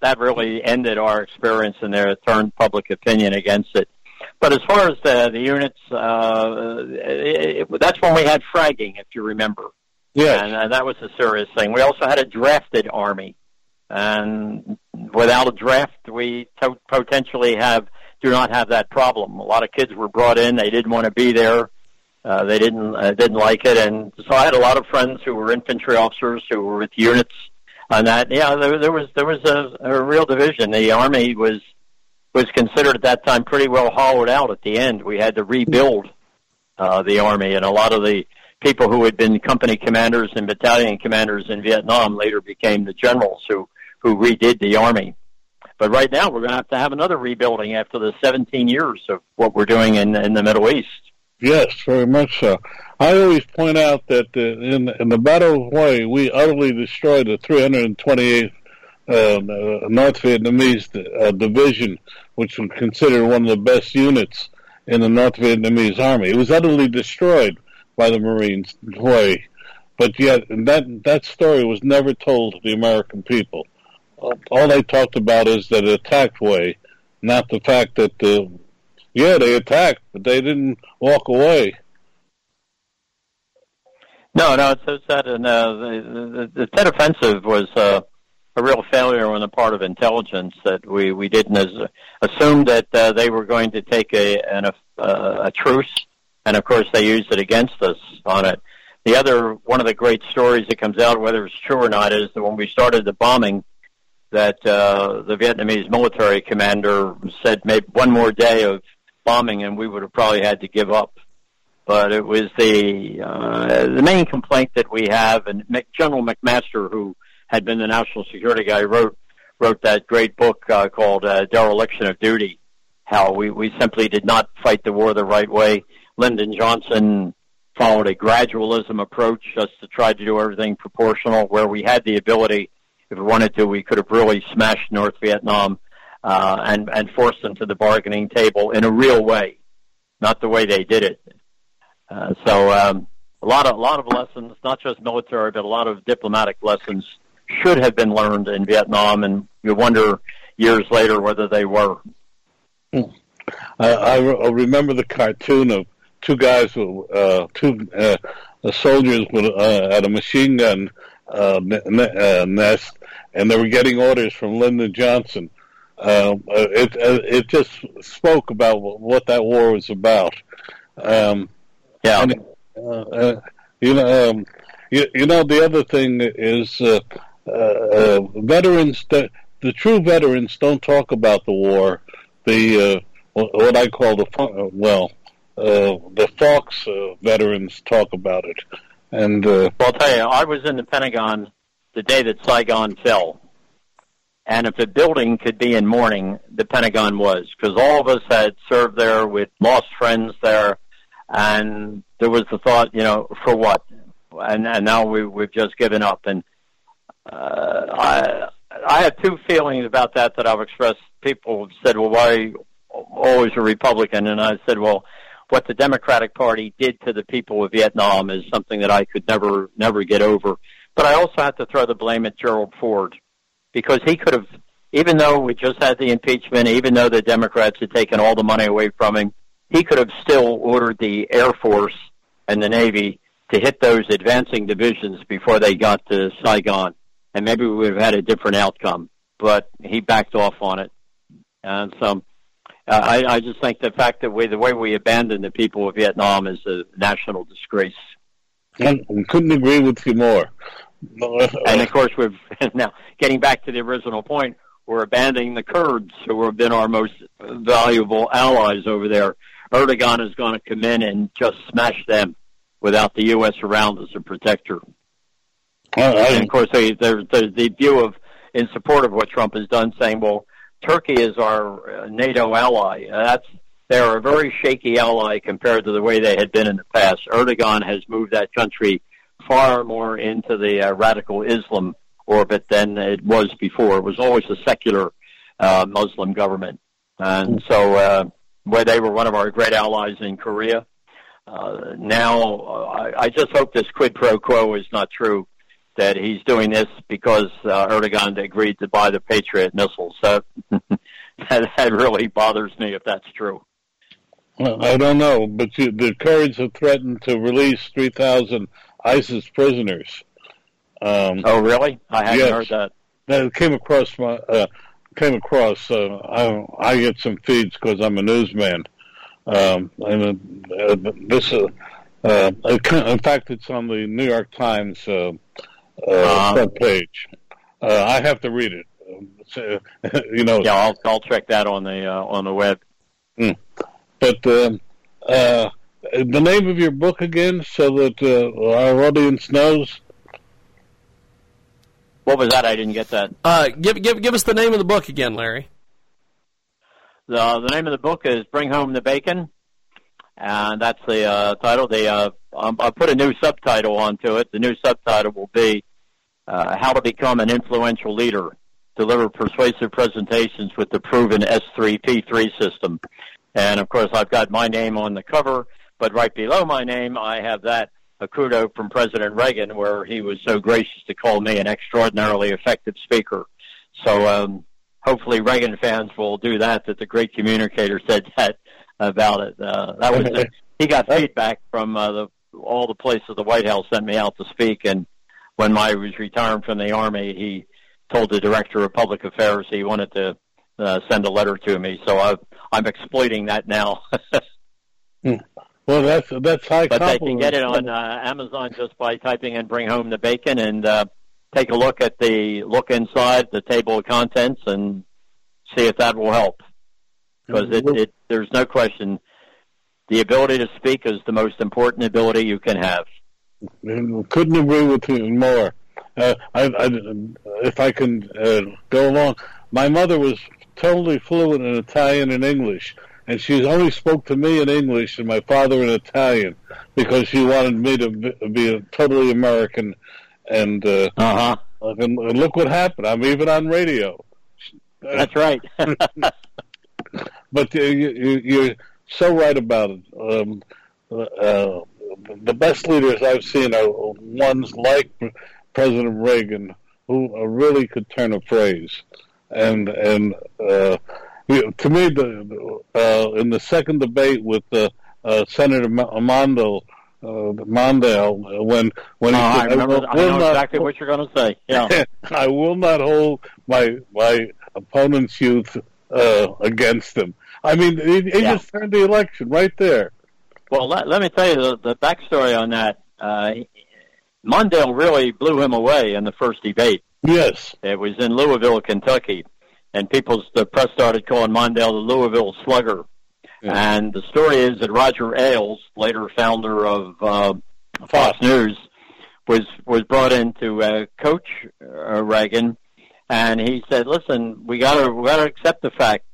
that really ended our experience, and there turned public opinion against it. But as far as the the units, uh, it, it, that's when we had fragging, if you remember, Yeah, and uh, that was a serious thing. We also had a drafted army, and without a draft, we to- potentially have do not have that problem. A lot of kids were brought in; they didn't want to be there. Uh, they didn't uh, didn't like it, and so I had a lot of friends who were infantry officers who were with units on that. Yeah, there, there was there was a, a real division. The army was was considered at that time pretty well hollowed out. At the end, we had to rebuild uh, the army, and a lot of the people who had been company commanders and battalion commanders in Vietnam later became the generals who who redid the army. But right now, we're going to have to have another rebuilding after the 17 years of what we're doing in in the Middle East. Yes, very much so. I always point out that in in the Battle of Hue, we utterly destroyed the 328th uh, uh, North Vietnamese uh, division, which was considered one of the best units in the North Vietnamese army. It was utterly destroyed by the Marines in Hue, but yet that that story was never told to the American people. All- they talked about is that attacked Hue, not the fact that uh, yeah, they attacked, but they didn't walk away. No, no, it's, it's that, and uh, the, the the Tet Offensive was uh, a real failure on the part of intelligence that we we didn't as, assume that uh, they were going to take a an, a, a truce, and of course they used it against us on it. The other one of the great stories that comes out, whether it's true or not, is that when we started the bombing, that uh, the Vietnamese military commander said maybe one more day of bombing, and we would have probably had to give up but it was the uh, the main complaint that we have, and General McMaster, who had been the national security guy, wrote wrote that great book uh, called uh, Dereliction of Duty. How we we simply did not fight the war the right way. Lyndon Johnson followed a gradualism approach, just to try to do everything proportional. Where we had the ability, if we wanted to, we could have really smashed North Vietnam uh, and and forced them to the bargaining table in a real way, not the way they did it. Uh, so um, a lot of a lot of lessons, not just military, but a lot of diplomatic lessons should have been learned in Vietnam, and you wonder years later whether they were. I, I re- remember the cartoon of two guys, uh, two uh, soldiers with uh, at a machine gun uh, ne- uh, nest, and they were getting orders from Lyndon Johnson. Uh, it uh, it just spoke about what that war was about. Um, Yeah. and, uh, uh, you know, um, you, you know, the other thing is uh, uh, uh, veterans. The, the true veterans don't talk about the war. The uh, what I call the well, uh, the Fox uh, veterans talk about it, and uh, Well, I'll tell you, I was in the Pentagon the day that Saigon fell. And if a building could be in mourning, the Pentagon was, because all of us had served there with lost friends there, and there was the thought, you know, for what? And, and now we, we've just given up. And uh, I, I have two feelings about that that I've expressed. People have said, well, why always a Republican? And I said, well, what the Democratic Party did to the people of Vietnam is something that I could never, never get over. But I also have to throw the blame at Gerald Ford because he could have, even though we just had the impeachment, even though the Democrats had taken all the money away from him, he could have still ordered the Air Force and the Navy to hit those advancing divisions before they got to Saigon. And maybe we would have had a different outcome. But he backed off on it. And so uh, I, I just think the fact that we, the way we abandoned the people of Vietnam is a national disgrace. I couldn't agree with you more. And of course, we've now getting back to the original point. We're abandoning the Kurds, who have been our most valuable allies over there. Erdogan is going to come in and just smash them without the U.S. around as a protector. And of course, they, there's the view of in support of what Trump has done, saying, "Well, Turkey is our uh, NATO ally." That's they're a very shaky ally compared to the way they had been in the past. Erdogan has moved that country far more into the uh, radical Islam orbit than it was before. It was always a secular uh, Muslim government, and so uh, where they were one of our great allies in Korea. Uh, now, uh, I, I just hope this quid pro quo is not true. That he's doing this because uh, Erdogan agreed to buy the Patriot missiles. So that, that really bothers me if that's true. Well, I don't know, but you, the Kurds have threatened to release 3,000 ISIS prisoners. Um, Oh, really? I hadn't Yes. heard that. that came across my uh, came across. Uh, I I get some feeds because I'm a newsman, um, and uh, this uh, uh, in fact it's on the New York Times uh, uh, Uh-huh. front page. Uh, I have to read it. So, you know, Yeah, I'll I'll check that on the uh, on the web. but um, uh, the name of your book again, so that uh, our audience knows. What was that? I didn't get that. Uh, give give give us the name of the book again, Larry. The the name of the book is Bring Home the Bacon, and that's the uh, title. The uh, um, I put a new subtitle onto it. The new subtitle will be uh, How to Become an Influential Leader. Deliver persuasive presentations with the proven S3P3 system. And of course, I've got my name on the cover, but right below my name, I have that a kudo from President Reagan, where he was so gracious to call me an extraordinarily effective speaker. So um, hopefully Reagan fans will do that. That the great communicator said that about it. Uh, that was he got feedback from uh, the all the places the White House sent me out to speak, and when I was retiring from the army, he told the director of public affairs he wanted to uh, send a letter to me. So I, I'm exploiting that now. Well, that's that's high. but they can get it on uh, Amazon just by typing in "Bring Home the Bacon" and uh, take a look at the look inside the table of contents and see if that will help. Because it, it, there's no question, the ability to speak is the most important ability you can have. Couldn't agree with you more. Uh, I, I, if I can uh, go along, my mother was totally fluent in Italian and English, and she only spoke to me in English and my father in Italian because she wanted me to be, a totally American. And, uh, Uh huh. and, and look what happened. I'm even on radio. That's right. But uh, you, you, you're so right about it. Um, uh, the best leaders I've seen are ones like President Reagan, who really could turn a phrase. and and uh, you to me, the uh, in the second debate with uh, uh, Senator Mondo. Uh, Mondale, when when Oh, he I said, remember. will- I will know not exactly what you're going to say. Yeah. I will not hold my my opponent's youth uh, against him. I mean, he, he Yeah. just turned the election right there. Well, let, let me tell you the, the backstory on that. Uh, Mondale really blew him away in the first debate. Yes, It was in Louisville, Kentucky, and people's the press started calling Mondale the Louisville Slugger. Yeah. And the story is that Roger Ailes, later founder of uh, Fox News, was was brought in to uh, coach uh, Reagan, and he said, "Listen, we got to we got to accept the fact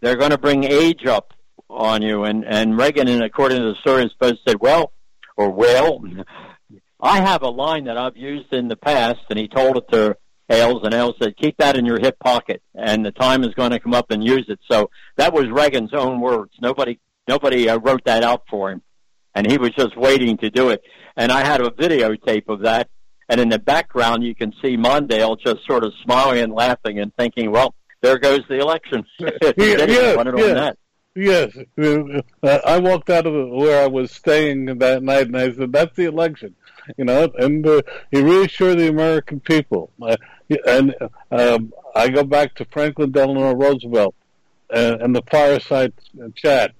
they're going to bring age up on you." And and Reagan, and according to the story, is supposed to said, "Well, or well, I have a line that I've used in the past," and he told it to Ailes, and Ailes said, "Keep that in your hip pocket, and the time is going to come up and use it." So that was Reagan's own words. Nobody nobody uh, wrote that out for him, and he was just waiting to do it. And I had a videotape of that, and in the background you can see Mondale just sort of smiling and laughing and thinking, "Well, there goes the election." He did it. He yeah, yeah. that. yes. Uh, I walked out of where I was staying that night, and I said, "That's the election," you know. And uh, he reassured the American people. Uh, and um, I go back to Franklin Delano Roosevelt uh, and the fireside chat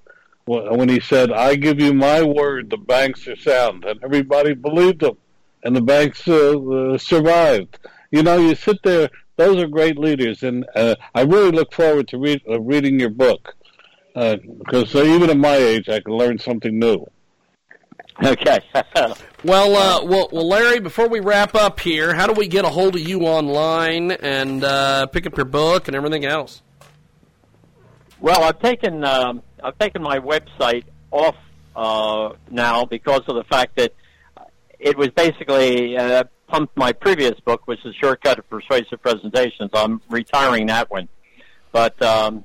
when he said, "I give you my word, the banks are sound," and everybody believed him, and the banks uh, uh, survived. You know, you sit there; those are great leaders, and uh, I really look forward to read, uh, reading your book because uh, even at my age, I can learn something new. Okay. Well, uh, well, well, Larry. Before we wrap up here, how do we get a hold of you online and uh, pick up your book and everything else? Well, I've taken um, I've taken my website off uh, now because of the fact that it was basically uh, pumped my previous book, which is Shortcut to Persuasive Presentations. I'm retiring that one, but um,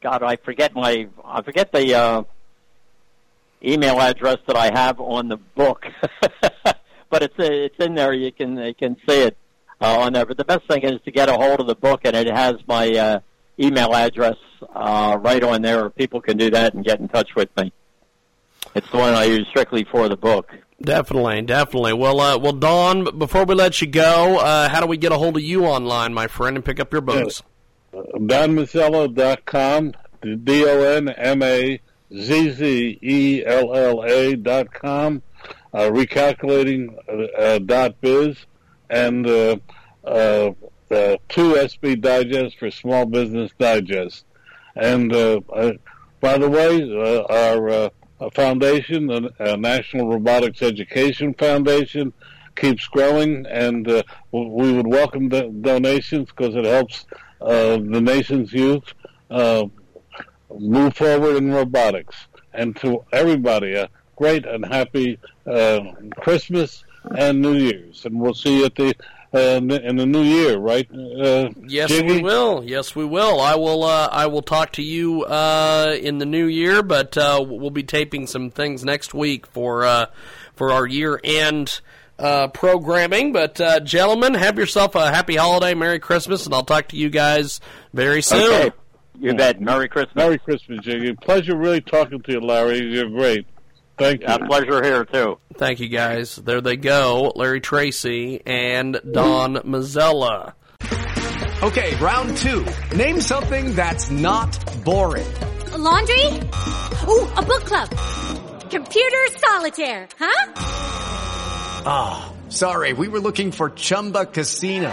God, I forget my I forget the uh, email address that I have on the book, but it's it's in there. You can you can see it uh, on there. But the best thing is to get a hold of the book, and it has my uh, email address uh, right on there. People can do that and get in touch with me. It's the one I use strictly for the book. Definitely, definitely. Well, uh, well, Don. Before we let you go, uh, how do we get a hold of you online, my friend, and pick up your books? DonMazzella.com, D O N M A Z Z E L L A dot com, uh, recalculating uh, dot biz, and uh, uh, uh, two SB Digest for Small Business Digest. And uh, uh, by the way, uh, our uh, foundation, the uh, National Robotics Education Foundation, keeps growing, and uh, we would welcome do- donations because it helps the nation's youth move forward in robotics. And to everybody, a great and happy uh, Christmas and New Year's, and we'll see you at the uh, in the- new year, right? Uh, Yes, Jiggy? we will. Yes, we will. I will. Uh, I will talk to you uh, in the new year, but uh, we'll be taping some things next week for uh, for our year end uh, programming. But uh, gentlemen, have yourself a happy holiday, Merry Christmas, and I'll talk to you guys very soon. Okay. You bet. Merry Christmas. Merry Christmas, Jiggy. Pleasure really talking to you, Larry. You're great. Thank you. A pleasure here too. Thank you, guys. There they go, Larry Tracy and Don Mazzella. Okay, round two. Name something that's not boring. A laundry? Ooh, a book club. Computer solitaire, huh? Ah, sorry, we were looking for Chumba Casino.